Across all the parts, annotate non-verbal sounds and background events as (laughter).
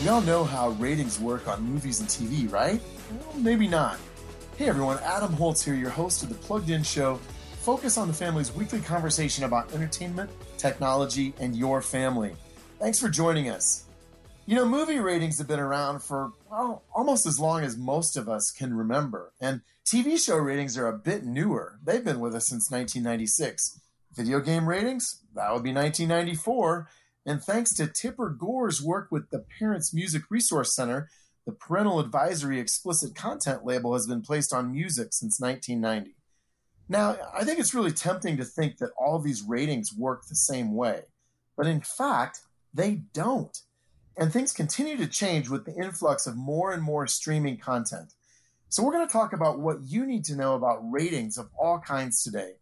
We all know how ratings work on movies and TV, right? Well, maybe not. Hey everyone, Adam Holz here, your host of the Plugged In Show. Focus on the family's weekly conversation about entertainment, technology, and your family. Thanks for joining us. You know, movie ratings have been around for, well, almost as long as most of us can remember. And TV show ratings are a bit newer. They've been with us since 1996. Video game ratings? That would be 1994. And thanks to Tipper Gore's work with the Parents Music Resource Center, the Parental Advisory Explicit Content label has been placed on music since 1990. Now, I think it's really tempting to think that all these ratings work the same way, but in fact, they don't. And things continue to change with the influx of more and more streaming content. So, we're going to talk about what you need to know about ratings of all kinds today.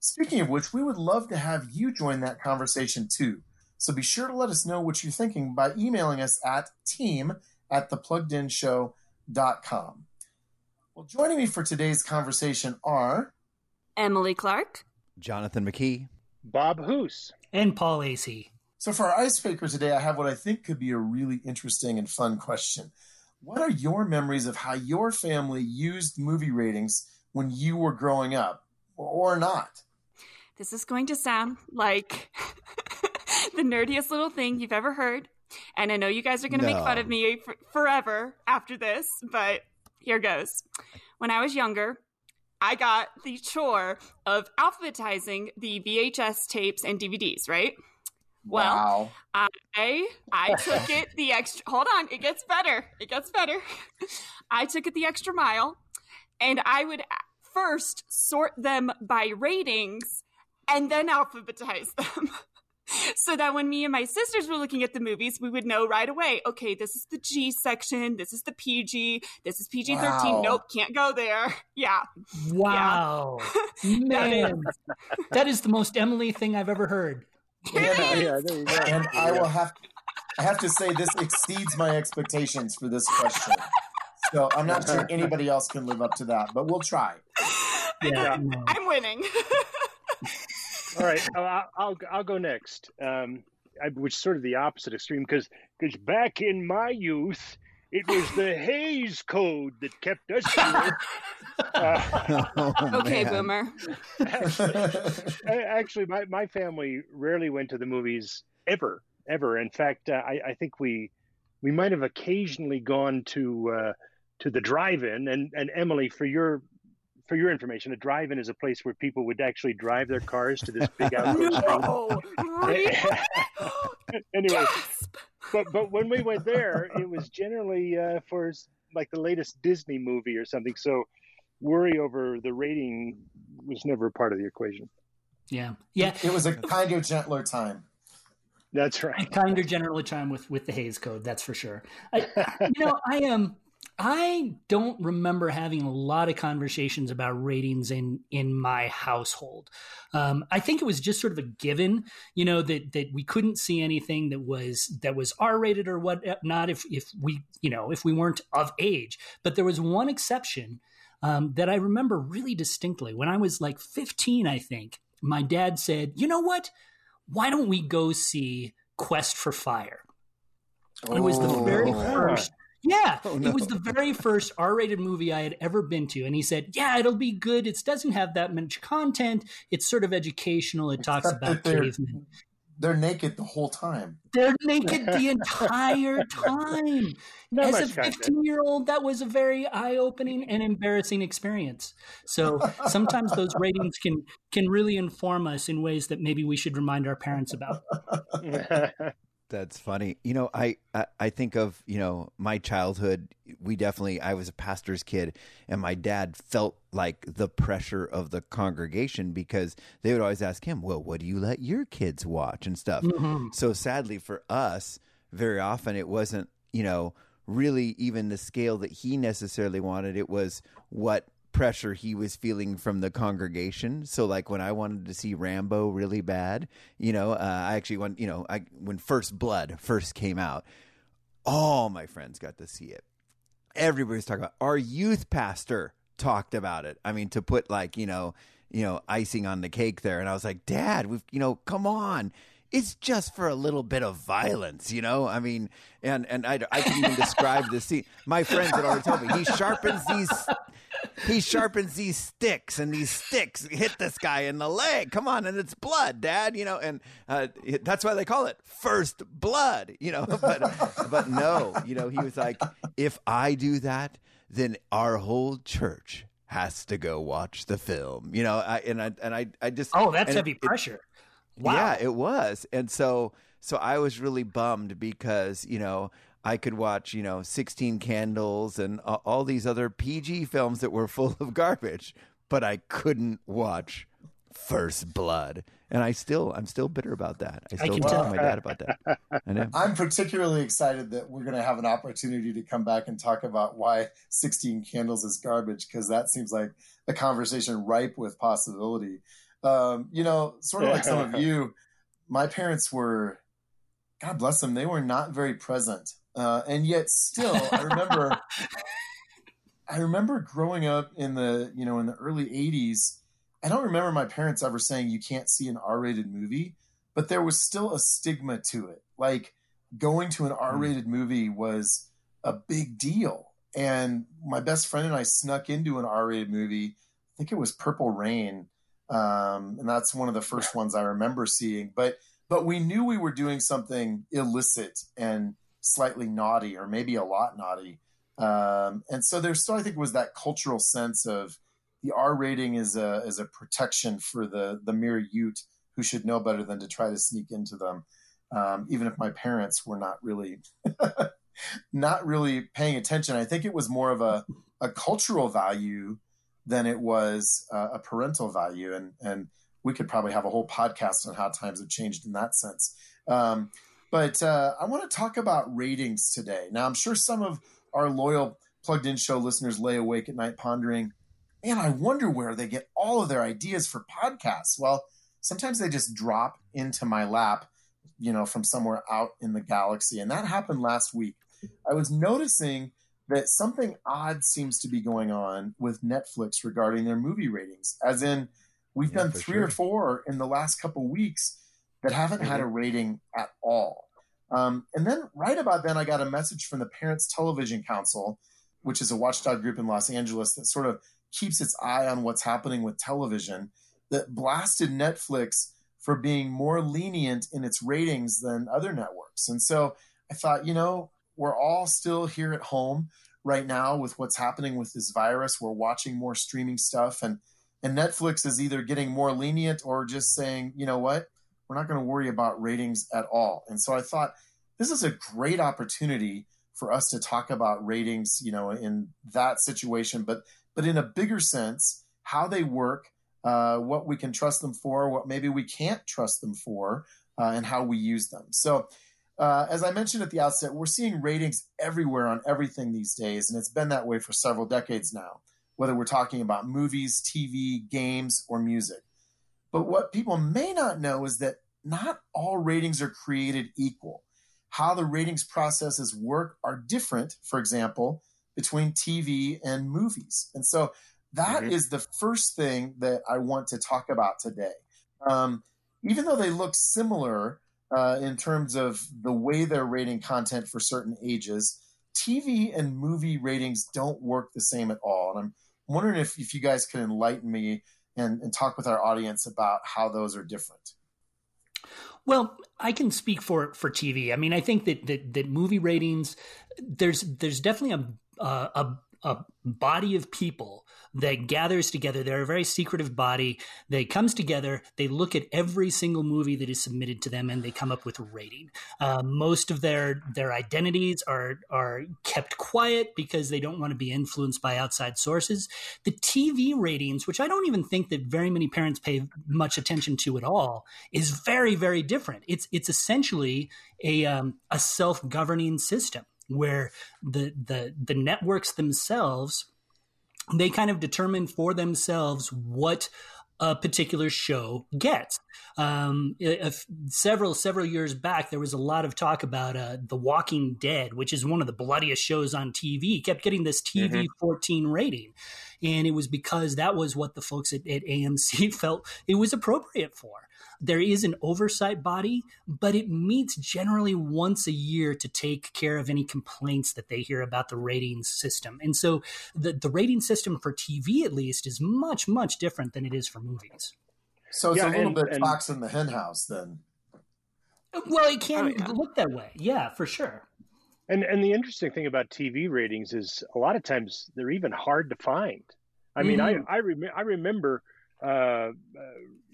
Speaking of which, we would love to have you join that conversation too. So be sure to let us know what you're thinking by emailing us at team at thepluggedinshow.com. Well, joining me for today's conversation are Emily Clark, Jonathan McKee, Bob Hoose, and Paul Asay. So for our icebreaker today, I have what I think could be a really interesting and fun question. What are your memories of how your family used movie ratings when you were growing up or not? This is going to sound like (laughs) (laughs) the nerdiest little thing you've ever heard. And I know you guys are going to no. make fun of me for- forever after this, but here goes. When I was younger, I got the chore of alphabetizing the VHS tapes and DVDs, right? Well, wow. I I took it the (laughs) extra Hold on, it gets better. It gets better. (laughs) I took it the extra mile and I would first sort them by ratings and then alphabetize them. (laughs) so that when me and my sisters were looking at the movies, we would know right away, okay, this is the G section, this is the PG, this is PG 13. Wow. Nope, can't go there. (laughs) Yeah. Wow. (laughs) Yeah. Man, that is the most Emily thing I've ever heard. Yeah, yeah, and I will have I have to say this exceeds my expectations for this question. So I'm not sure anybody else can live up to that, but we'll try. Yeah. I'm winning. All right, I'll, I'll, I'll go next. Um, I, which is sort of the opposite extreme because because back in my youth, it was the (laughs) Hays Code that kept us (laughs) here. (laughs) Uh, oh, okay, boomer. Actually, actually, my, my family rarely went to the movies ever, ever. In fact, uh, I, I think we we might have occasionally gone to uh, to the drive-in. And and Emily, for your for your information, a drive-in is a place where people would actually drive their cars to this (laughs) big outdoor no! (laughs) anyway, but but when we went there, it was generally uh, for like the latest Disney movie or something. So worry over the rating was never a part of the equation. Yeah, yeah. It was a kind of gentler time. That's right. A kinder, gentler time with with the Hays Code. That's for sure. I, (laughs) you know, I am. Um, I don't remember having a lot of conversations about ratings in in my household. Um, I think it was just sort of a given, you know, that that we couldn't see anything that was that was R rated or what not if if we you know if we weren't of age. But there was one exception um, that I remember really distinctly when I was like 15. I think my dad said, "You know what? Why don't we go see Quest for Fire?" It was the very oh. first yeah, (laughs) oh, no. it was the very first R-rated movie I had ever been to, and he said, "Yeah, it'll be good. It doesn't have that much content. It's sort of educational. It Except talks about they're, cavemen." They're naked the whole time. They're naked (laughs) the entire time. Not As a 15 year old, that was a very eye opening and embarrassing experience. So sometimes those (laughs) ratings can can really inform us in ways that maybe we should remind our parents about. That's funny. You know, I, I, I think of you know my childhood. We definitely. I was a pastor's kid, and my dad felt like the pressure of the congregation because they would always ask him, "Well, what do you let your kids watch and stuff?" Mm-hmm. So sadly for us, very often it wasn't you know really even the scale that he necessarily wanted. It was what pressure he was feeling from the congregation. So like when I wanted to see Rambo really bad, you know, uh, I actually went, you know, I when First Blood first came out, all my friends got to see it. Everybody's talking about our youth pastor talked about it. I mean, to put like, you know, you know, icing on the cake there. And I was like, Dad, we've, you know, come on. it's just for a little bit of violence, you know. I mean, and and I, I can even describe the scene. My friends had already told me he sharpens these he sharpens these sticks, and these sticks hit this guy in the leg. Come on, and it's blood, Dad. You know, and uh, that's why they call it first blood. You know, (laughs) but but no, you know, he was like, if I do that, then our whole church has to go watch the film. You know, I, and I and I I just oh, that's heavy it, pressure. Wow. Yeah, it was, and so so I was really bummed because you know I could watch, you know, 16 Candles and uh, all these other PG films that were (laughs) full of garbage, but I couldn't watch First Blood. And I still, I'm still bitter about that. I still I talk to my dad about that. I know. I'm particularly excited that we're going to have an opportunity to come back and talk about why 16 Candles is garbage, because that seems like a conversation ripe with possibility. Um, you know, sort of like some of you, my parents were, God bless them, they were not very present uh, and yet still, I remember, (laughs) I remember growing up in the you know in the early '80s. I don't remember my parents ever saying you can't see an R-rated movie, but there was still a stigma to it. Like going to an hmm. R-rated movie was a big deal. And my best friend and I snuck into an R-rated movie. I think it was Purple Rain, um, and that's one of the first ones I remember seeing. But but we knew we were doing something illicit and slightly naughty or maybe a lot naughty. Um, and so there still, I think, was that cultural sense of the R rating is a is a protection for the the mere Ute who should know better than to try to sneak into them, um, even if my parents were not really (laughs) not really paying attention. I think it was more of a a cultural value than it was uh, a parental value, and and we could probably have a whole podcast on how times have changed in that sense. Um, but uh, I want to talk about ratings today. Now, I'm sure some of our loyal plugged in show listeners lay awake at night pondering, man, I wonder where they get all of their ideas for podcasts. Well, sometimes they just drop into my lap, you know, from somewhere out in the galaxy. And that happened last week. I was noticing that something odd seems to be going on with Netflix regarding their movie ratings, as in, we've yeah, done three sure. or four in the last couple weeks that haven't had a rating at all. Um, and then right about then, I got a message from the Parents Television Council, which is a watchdog group in Los Angeles that sort of keeps its eye on what's happening with television, that blasted Netflix for being more lenient in its ratings than other networks. And so I thought, you know, we're all still here at home right now with what's happening with this virus. We're watching more streaming stuff and and Netflix is either getting more lenient or just saying, you know what, we're not going to worry about ratings at all. And so I thought this is a great opportunity for us to talk about ratings, you know, in that situation, but but in a bigger sense, how they work, uh, what we can trust them for, what maybe we can't trust them for, uh, and how we use them. So. Uh, as I mentioned at the outset, we're seeing ratings everywhere on everything these days, and it's been that way for several decades now, whether we're talking about movies, TV, games, or music. But what people may not know is that not all ratings are created equal. How the ratings processes work are different, for example, between TV and movies. And so that mm-hmm. is the first thing that I want to talk about today. Um, even though they look similar uh, in terms of the way they're rating content for certain ages, TV and movie ratings don't work the same at all. And I'm wondering if, if you guys can enlighten me and, and talk with our audience about how those are different. Well, I can speak for for TV. I mean, I think that that, that movie ratings there's there's definitely a a a body of people that gathers together. They're a very secretive body. They comes together. They look at every single movie that is submitted to them, and they come up with a rating. Uh, most of their their identities are are kept quiet because they don't want to be influenced by outside sources. The TV ratings, which I don't even think that very many parents pay much attention to at all, is very very different. It's it's essentially a um, a self governing system where the the the networks themselves they kind of determine for themselves what a particular show gets. Um, if, several several years back, there was a lot of talk about uh, The Walking Dead, which is one of the bloodiest shows on TV. Kept getting this TV mm-hmm. 14 rating, And it was because that was what the folks at, at AMC (laughs) felt it was appropriate for. There is an oversight body, but it meets generally once a year to take care of any complaints that they hear about the ratings system. And so the, the rating system for TV, at least, is much, much different than it is for movies. So it's yeah, a little and, bit and, fox in the henhouse then. Well, it can oh, yeah. look that way. Yeah, for sure. And and the interesting thing about TV ratings is a lot of times they're even hard to find. I mean, mm-hmm. I I, rem- I remember uh,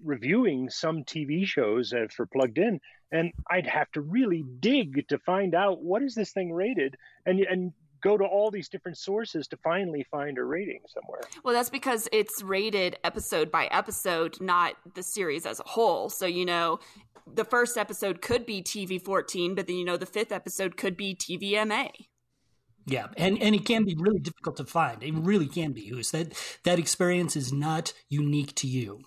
reviewing some TV shows uh, for Plugged In, and I'd have to really dig to find out what is this thing rated, and and go to all these different sources to finally find a rating somewhere. Well, that's because it's rated episode by episode, not the series as a whole. So, you know, the first episode could be TV 14, but then, you know, the fifth episode could be TVMA. Yeah, and, and it can be really difficult to find. It really can be. Who's that? That experience is not unique to you.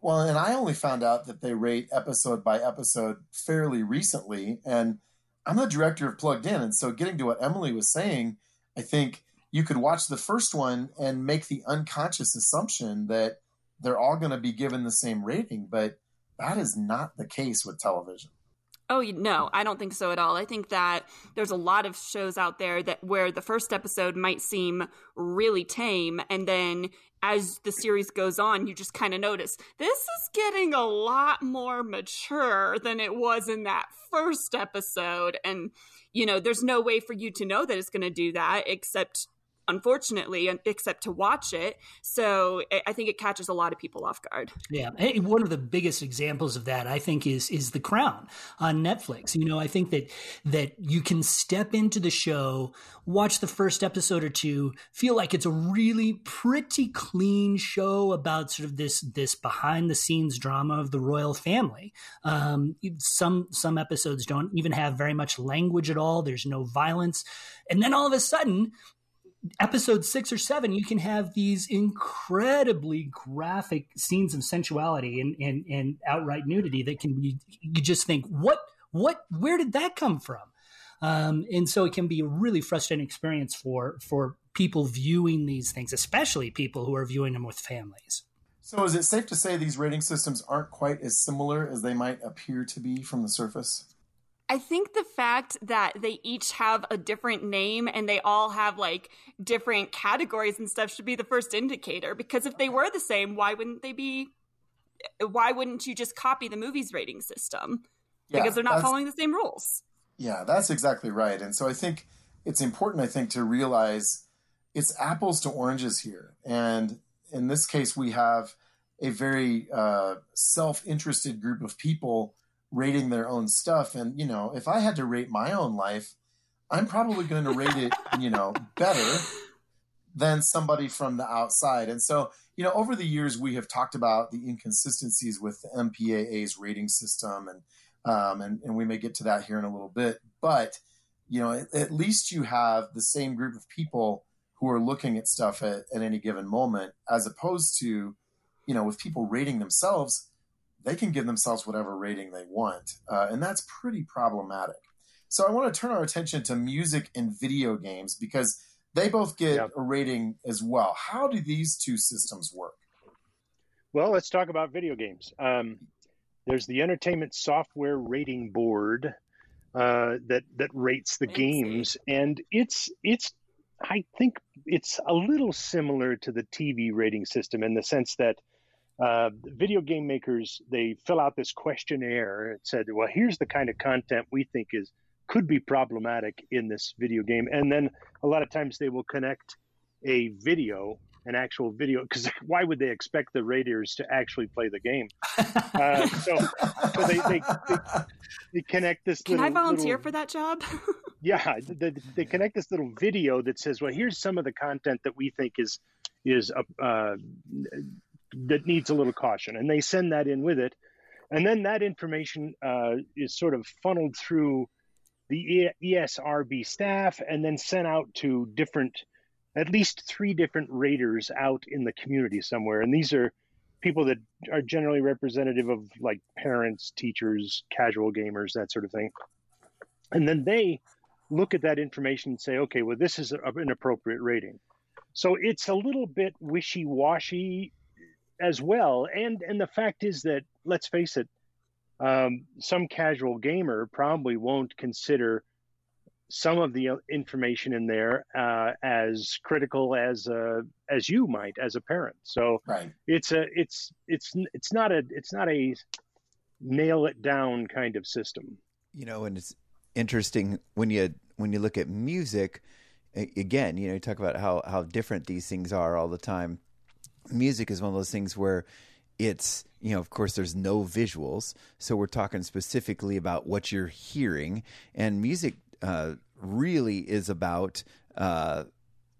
Well, and I only found out that they rate episode by episode fairly recently, and I'm the director of Plugged In, and so getting to what Emily was saying, I think you could watch the first one and make the unconscious assumption that they're all going to be given the same rating, but that is not the case with television. Oh no, I don't think so at all. I think that there's a lot of shows out there that where the first episode might seem really tame and then as the series goes on, you just kind of notice this is getting a lot more mature than it was in that first episode and you know, there's no way for you to know that it's going to do that except unfortunately, except to watch it. So I think it catches a lot of people off guard. Yeah, hey, one of the biggest examples of that, I think, is is The Crown on Netflix. You know, I think that that you can step into the show, watch the first episode or two, feel like it's a really pretty clean show about sort of this this behind the scenes drama of the royal family. Um, some some episodes don't even have very much language at all. There's no violence, and then all of a sudden episode six or seven, you can have these incredibly graphic scenes of sensuality and, and, and outright nudity that can be, you just think, what, what, where did that come from? Um, and so it can be a really frustrating experience for, for people viewing these things, especially people who are viewing them with families. So is it safe to say these rating systems aren't quite as similar as they might appear to be from the surface? I think the fact that they each have a different name and they all have like different categories and stuff should be the first indicator because if they were the same, why wouldn't they be why wouldn't you just copy the movie's rating system? Yeah, because they're not following the same rules. Yeah, that's exactly right. And so I think it's important I think to realize it's apples to oranges here. And in this case we have a very uh, self-interested group of people rating their own stuff. And, you know, if I had to rate my own life, I'm probably going to rate it, you know, better than somebody from the outside. And so, you know, over the years, we have talked about the inconsistencies with the MPAA's rating system, and um, and, and we may get to that here in a little bit. But you know, at, at least you have the same group of people who are looking at stuff at, at any given moment, as opposed to, you know, with people rating themselves they can give themselves whatever rating they want. Uh, and that's pretty problematic. So I want to turn our attention to music and video games because they both get yep. a rating as well. How do these two systems work? Well, let's talk about video games. Um, there's the Entertainment Software Rating Board uh, that that rates the games, and it's it's I think it's a little similar to the TV rating system in the sense that uh, video game makers they fill out this questionnaire. It said, "Well, here's the kind of content we think is could be problematic in this video game," and then a lot of times they will connect a video, an actual video, because (laughs) why would they expect the raters to actually play the game? Uh, so, so they, they, they, they connect this. Can little, I volunteer little, for that job? (laughs) yeah, they, they connect this little video that says, "Well, here's some of the content that we think is is uh, that needs a little caution, and they send that in with it, and then that information uh, is sort of funneled through the ESRB staff and then sent out to different, at least three different raters out in the community somewhere, and these are people that are generally representative of like parents, teachers, casual gamers, that sort of thing, and then they look at that information and say, okay, well, this is an appropriate rating. so it's a little bit wishy-washy as well. And and the fact is that let's face it, um, some casual gamer probably won't consider some of the uh, information in there uh, as critical as uh, as you might as a parent. So right. it's a it's it's it's not a it's not a nail it down kind of system. You know, and it's interesting when you when you look at music again, you know, you talk about how how different these things are all the time. Music is one of those things where it's you know of course there's no visuals. So we're talking specifically about what you're hearing. And music uh, really is about uh,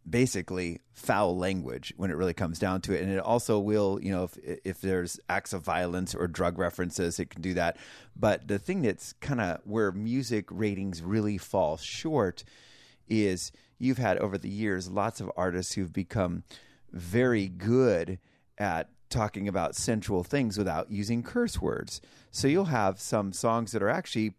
basically foul language when it really comes down to it. And it also will you know if if there's acts of violence or drug references it can do that. But the thing that's kind of where music ratings really fall short is you've had over the years lots of artists who've become very good at talking about sensual things without using curse words so you'll have some songs that are actually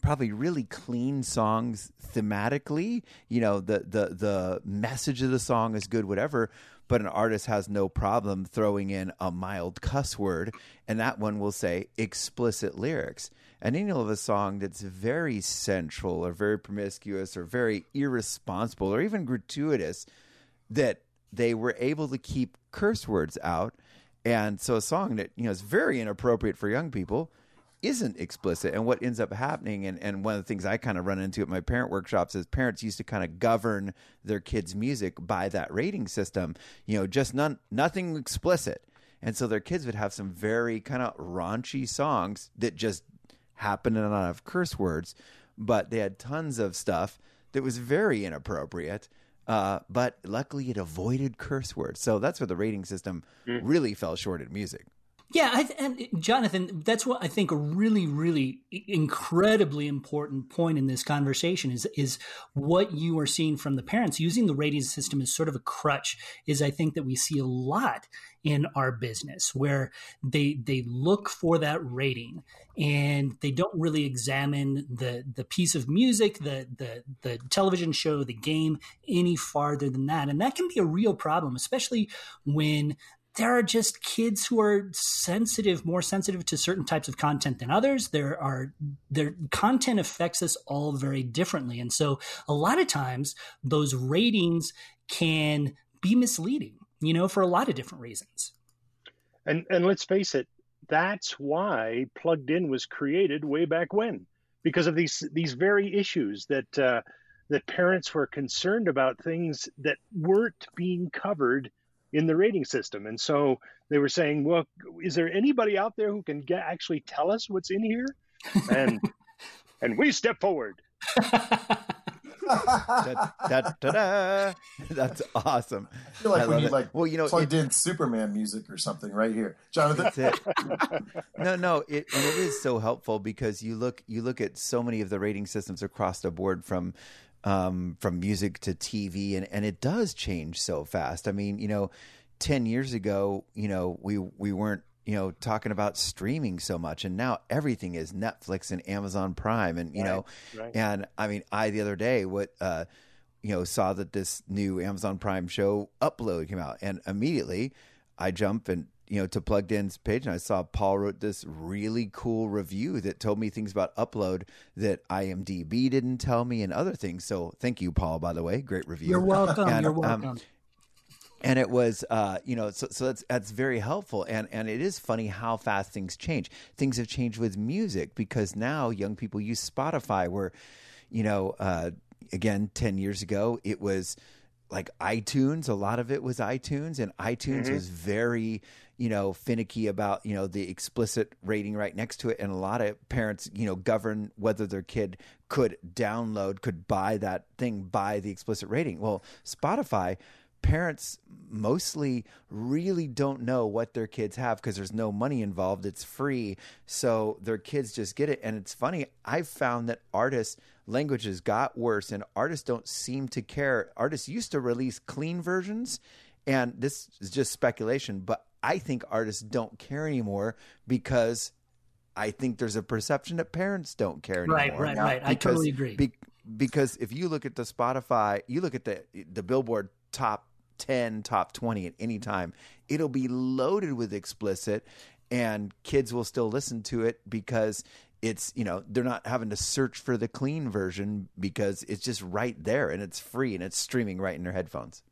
probably really clean songs thematically. You know, the the the message of the song is good, whatever. But an artist has no problem throwing in a mild cuss word, and that one will say explicit lyrics. And then you'll have a song that's very sensual or very promiscuous or very irresponsible or even gratuitous that they were able to keep curse words out. And so a song that, you know, is very inappropriate for young people isn't explicit. And what ends up happening and, and one of the things i kind of run into at my parent workshops is parents used to kind of govern their kids music by that rating system you know just none nothing explicit. And so their kids would have some very kind of raunchy songs that just happen to not have curse words but they had tons of stuff that was very inappropriate uh, but luckily it avoided curse words so that's where the rating system mm. really fell short in music yeah, I, and Jonathan, that's what I think a really, really incredibly important point in this conversation is is what you are seeing from the parents using the rating system as sort of a crutch. Is I think that we see a lot in our business where they they look for that rating and they don't really examine the the piece of music, the the the television show, the game any farther than that, and that can be a real problem, especially when there are just kids who are sensitive, more sensitive to certain types of content than others. There are their content affects us all very differently. And so a lot of times those ratings can be misleading, you know, for a lot of different reasons. And and let's face it, that's why Plugged In was created way back when, because of these these very issues that uh, that parents were concerned about things that weren't being covered in the rating system. And so they were saying, well, is there anybody out there who can get, actually tell us what's in here? And (laughs) and we step forward. da, da, da, That's awesome. I feel like I we need it. like well, you know, plugged it, in Superman music or something right here, Jonathan. That's it. no, no, it, and it is so helpful because you look you look at so many of the rating systems across the board from um, from music to TV, and, and it does change so fast. I mean, you know, ten years ago, you know, we we weren't you know talking about streaming so much, and now everything is Netflix and Amazon Prime, and you right, know, right. and I mean, I the other day what. Uh, you know, saw that this new Amazon Prime show Upload came out, and immediately I jump and you know, to Plugged In's page, and I saw Paul wrote this really cool review that told me things about Upload that IMDb didn't tell me, and other things. So, thank you, Paul. By the way, great review. You're welcome. And, You're um, welcome. Um, and it was, uh, you know, so so that's that's very helpful, and and it is funny how fast things change. Things have changed with music because now young people use Spotify, where, you know, uh, again, ten years ago it was like iTunes. A lot of it was iTunes, and iTunes mm-hmm. was very you know, finicky about, you know, the explicit rating right next to it. And a lot of parents, you know, govern whether their kid could download, could buy that thing by the explicit rating. Well, Spotify, parents mostly really don't know what their kids have because there's no money involved. It's free. So their kids just get it. And it's funny, I've found that artists, languages got worse and artists don't seem to care. Artists used to release clean versions. And this is just speculation, but I think artists don't care anymore because I think there's a perception that parents don't care anymore. Right, right, right. Because, I totally agree. Be, because if you look at the Spotify, you look at the the Billboard top 10, top 20 at any time. It'll be loaded with explicit, and kids will still listen to it because it's you know they're not having to search for the clean version because it's just right there and it's free and it's streaming right in their headphones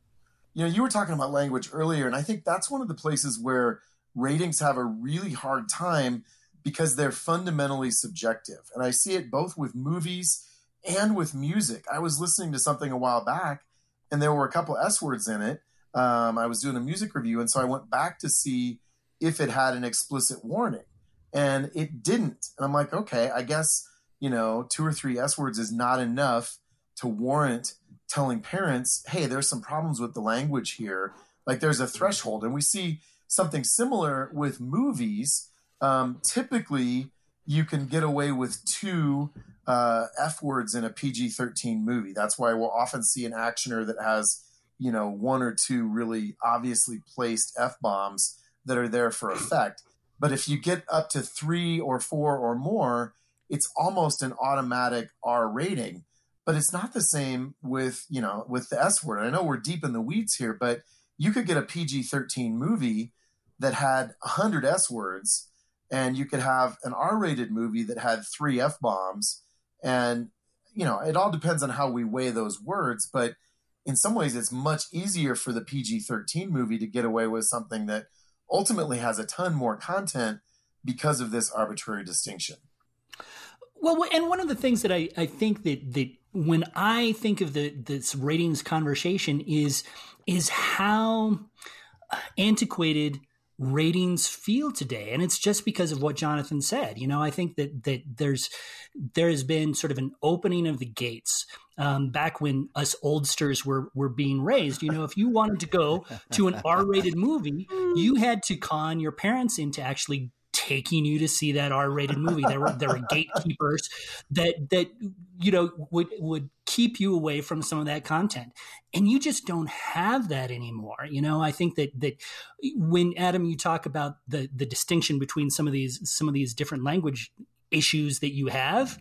you know you were talking about language earlier and i think that's one of the places where ratings have a really hard time because they're fundamentally subjective. And i see it both with movies and with music. I was listening to something a while back and there were a couple s words in it. Um, i was doing a music review and so i went back to see if it had an explicit warning and it didn't. And I'm like, okay, I guess, you know, two or three S words is not enough to warrant telling parents, hey, there's some problems with the language here. Like there's a threshold. And we see something similar with movies. Um, typically, you can get away with two uh, F words in a PG 13 movie. That's why we'll often see an actioner that has, you know, one or two really obviously placed F bombs that are there for effect. But if you get up to three or four or more, it's almost an automatic R rating. But it's not the same with, you know, with the S word. I know we're deep in the weeds here, but you could get a PG 13 movie that had 100 S words, and you could have an R rated movie that had three F bombs. And, you know, it all depends on how we weigh those words. But in some ways, it's much easier for the PG 13 movie to get away with something that ultimately has a ton more content because of this arbitrary distinction. Well, and one of the things that I, I think that that when I think of the this ratings conversation is is how antiquated ratings feel today. And it's just because of what jonathan said. You know i think that that there's there has been sort of an opening of the gates um, back when us oldsters were were being raised. You know if you wanted to go to an r-rated movie you had to con your parents into actually taking you to see that R-rated movie. There were there were gatekeepers that that you know would would keep you away from some of that content, and you just don't have that anymore. You know, I think that that when Adam, you talk about the the distinction between some of these some of these different language issues that you have,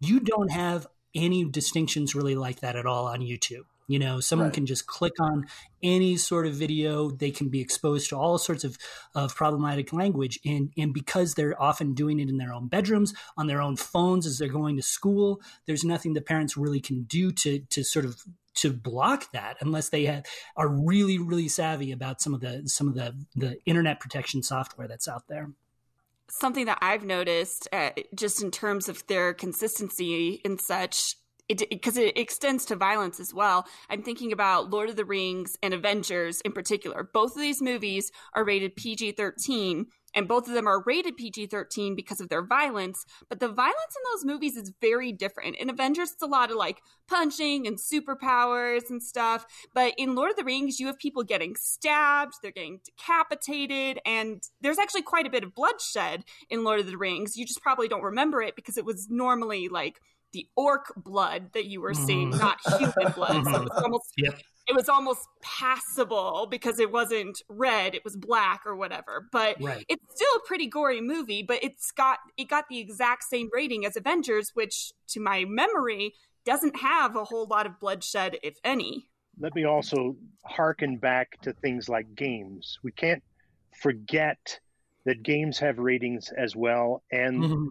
you don't have any distinctions really like that at all on YouTube. You know, someone right. can just click on any sort of video. They can be exposed to all sorts of, of problematic language. And, and because they're often doing it in their own bedrooms, on their own phones as they're going to school, there's nothing the parents really can do to, to sort of to block that unless they have, are really, really savvy about some of the some of the, the internet protection software that's out there something that I've noticed, uh, just in terms of their consistency and such, because it, it, extends to violence as well. I'm thinking about Lord of the Rings and Avengers in particular. Both of these movies are rated PG 13, and both of them are rated PG 13 because of their violence. But the violence in those movies is very different. In Avengers, it's a lot of like punching and superpowers and stuff. But in Lord of the Rings, you have people getting stabbed, they're getting decapitated, and there's actually quite a bit of bloodshed in Lord of the Rings. You just probably don't remember it because it was normally like the orc blood that you were seeing, mm. not human blood. So it was almost yep. it was almost passable because it wasn't red, it was black or whatever. But right. it's still a pretty gory movie, but it's got it got the exact same rating as Avengers, which to my memory doesn't have a whole lot of bloodshed, if any. Let me also harken back to things like games. We can't forget that games have ratings as well and mm-hmm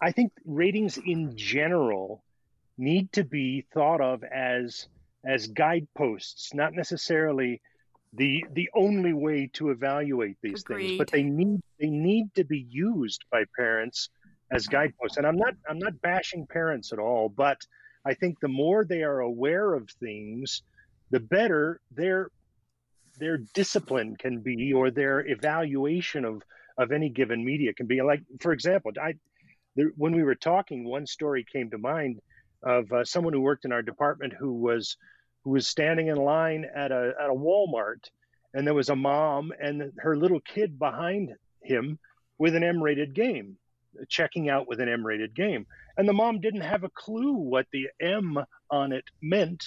I think ratings in hmm. general need to be thought of as as guideposts, not necessarily the the only way to evaluate these Agreed. things, but they need they need to be used by parents as guideposts. And I'm not I'm not bashing parents at all, but I think the more they are aware of things, the better their their discipline can be or their evaluation of of any given media can be. Like for example, I there, when we were talking, one story came to mind of uh, someone who worked in our department who was who was standing in line at a at a Walmart, and there was a mom and her little kid behind him with an M-rated game, checking out with an M-rated game, and the mom didn't have a clue what the M on it meant.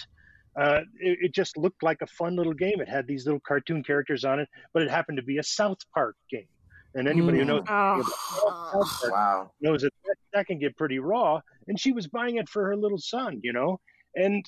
Uh, it, it, just looked like a fun little game. It had these little cartoon characters on it, but it happened to be a South Park game. And anybody mm. who knows oh. wow. knows that, that that can get pretty raw. And she was buying it for her little son, you know. And,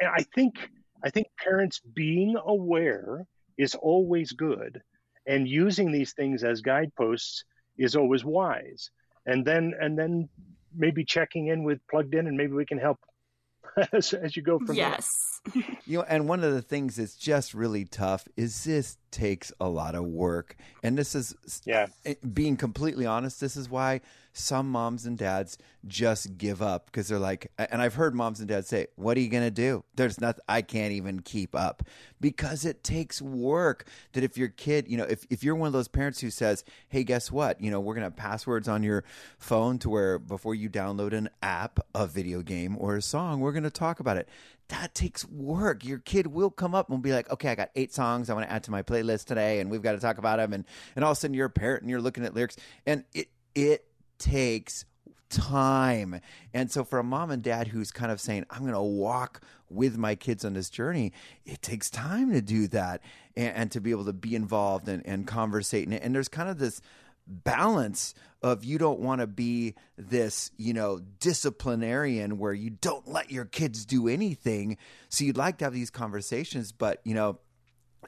and I think I think parents being aware is always good, and using these things as guideposts is always wise. And then and then maybe checking in with plugged in, and maybe we can help (laughs) as, as you go from yes. there. (laughs) you know, and one of the things that's just really tough is this takes a lot of work, and this is yeah. Eh, being completely honest, this is why some moms and dads just give up because they're like, and I've heard moms and dads say, "What are you going to do? There's nothing. I can't even keep up because it takes work." That if your kid, you know, if if you're one of those parents who says, "Hey, guess what? You know, we're going to have passwords on your phone to where before you download an app, a video game, or a song, we're going to talk about it." That takes work. Your kid will come up and be like, okay, I got eight songs I want to add to my playlist today, and we've got to talk about them. And, and all of a sudden, you're a parent and you're looking at lyrics, and it, it takes time. And so for a mom and dad who's kind of saying, I'm going to walk with my kids on this journey, it takes time to do that and, and to be able to be involved and, and conversate. And, and there's kind of this balance of you don't want to be this, you know, disciplinarian where you don't let your kids do anything. So you'd like to have these conversations, but, you know,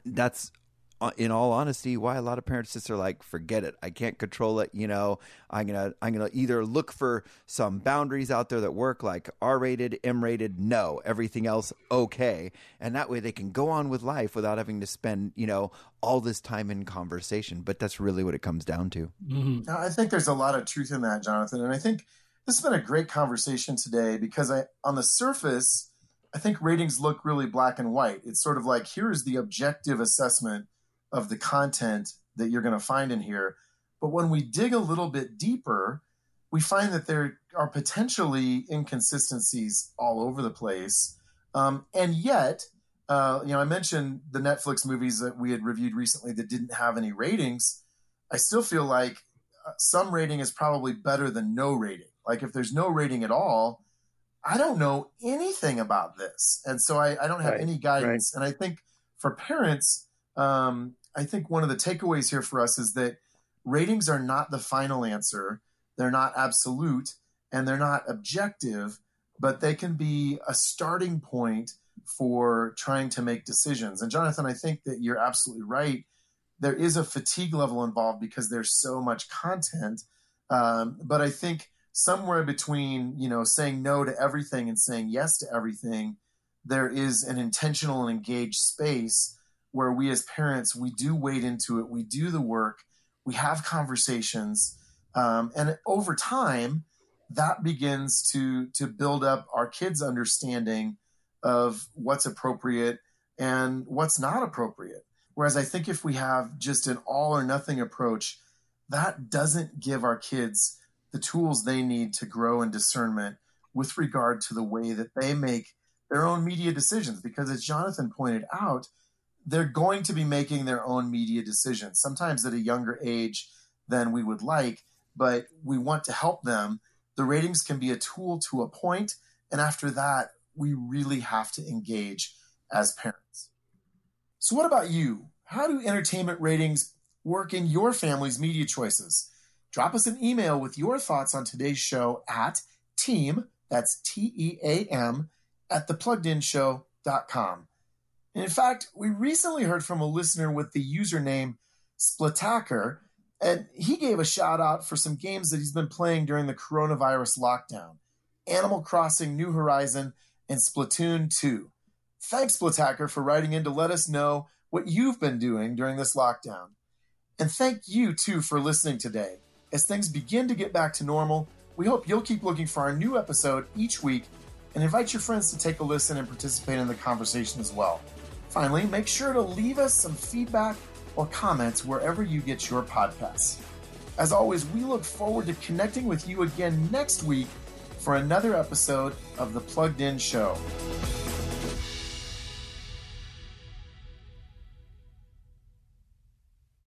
that's in all honesty, why a lot of parents just are like, forget it. I can't control it. You know, I'm gonna I'm gonna either look for some boundaries out there that work, like R rated, M rated, no, everything else okay, and that way they can go on with life without having to spend you know all this time in conversation. But that's really what it comes down to. Mm-hmm. I think there's a lot of truth in that, Jonathan, and I think this has been a great conversation today because I on the surface. I think ratings look really black and white. It's sort of like here is the objective assessment of the content that you're going to find in here. But when we dig a little bit deeper, we find that there are potentially inconsistencies all over the place. Um, and yet, uh, you know, I mentioned the Netflix movies that we had reviewed recently that didn't have any ratings. I still feel like uh, some rating is probably better than no rating. Like if there's no rating at all, I don't know anything about this, and so I, I don't have right, any guidance. Right. And I think for parents, um, I think one of the takeaways here for us is that ratings are not the final answer. They're not absolute and they're not objective, but they can be a starting point for trying to make decisions. And Jonathan, I think that you're absolutely right. There is a fatigue level involved because there's so much content. Um, but I think somewhere between, you know, saying no to everything and saying yes to everything, there is an intentional and engaged space where we as parents we do wade into it we do the work we have conversations um, and over time that begins to to build up our kids understanding of what's appropriate and what's not appropriate. Whereas i think if we have just an all or nothing approach that doesn't give our kids the tools they need to grow in discernment with regard to the way that they make their own media decisions. Because as jonathan pointed out they're going to be making their own media decisions, sometimes at a younger age than we would like, but we want to help them. The ratings can be a tool to a point, and after that, we really have to engage as parents. So, what about you? How do entertainment ratings work in your family's media choices? Drop us an email with your thoughts on today's show at team, that's T E A M, at thepluggedinshow.com. In fact, we recently heard from a listener with the username Splitacker, and he gave a shout out for some games that he's been playing during the coronavirus lockdown Animal Crossing New Horizon and Splatoon 2. Thanks, Splitacker, for writing in to let us know what you've been doing during this lockdown. And thank you, too, for listening today. As things begin to get back to normal, we hope you'll keep looking for our new episode each week and invite your friends to take a listen and participate in the conversation as well. Finally, make sure to leave us some feedback or comments wherever you get your podcasts. As always, we look forward to connecting with you again next week for another episode of The Plugged In Show.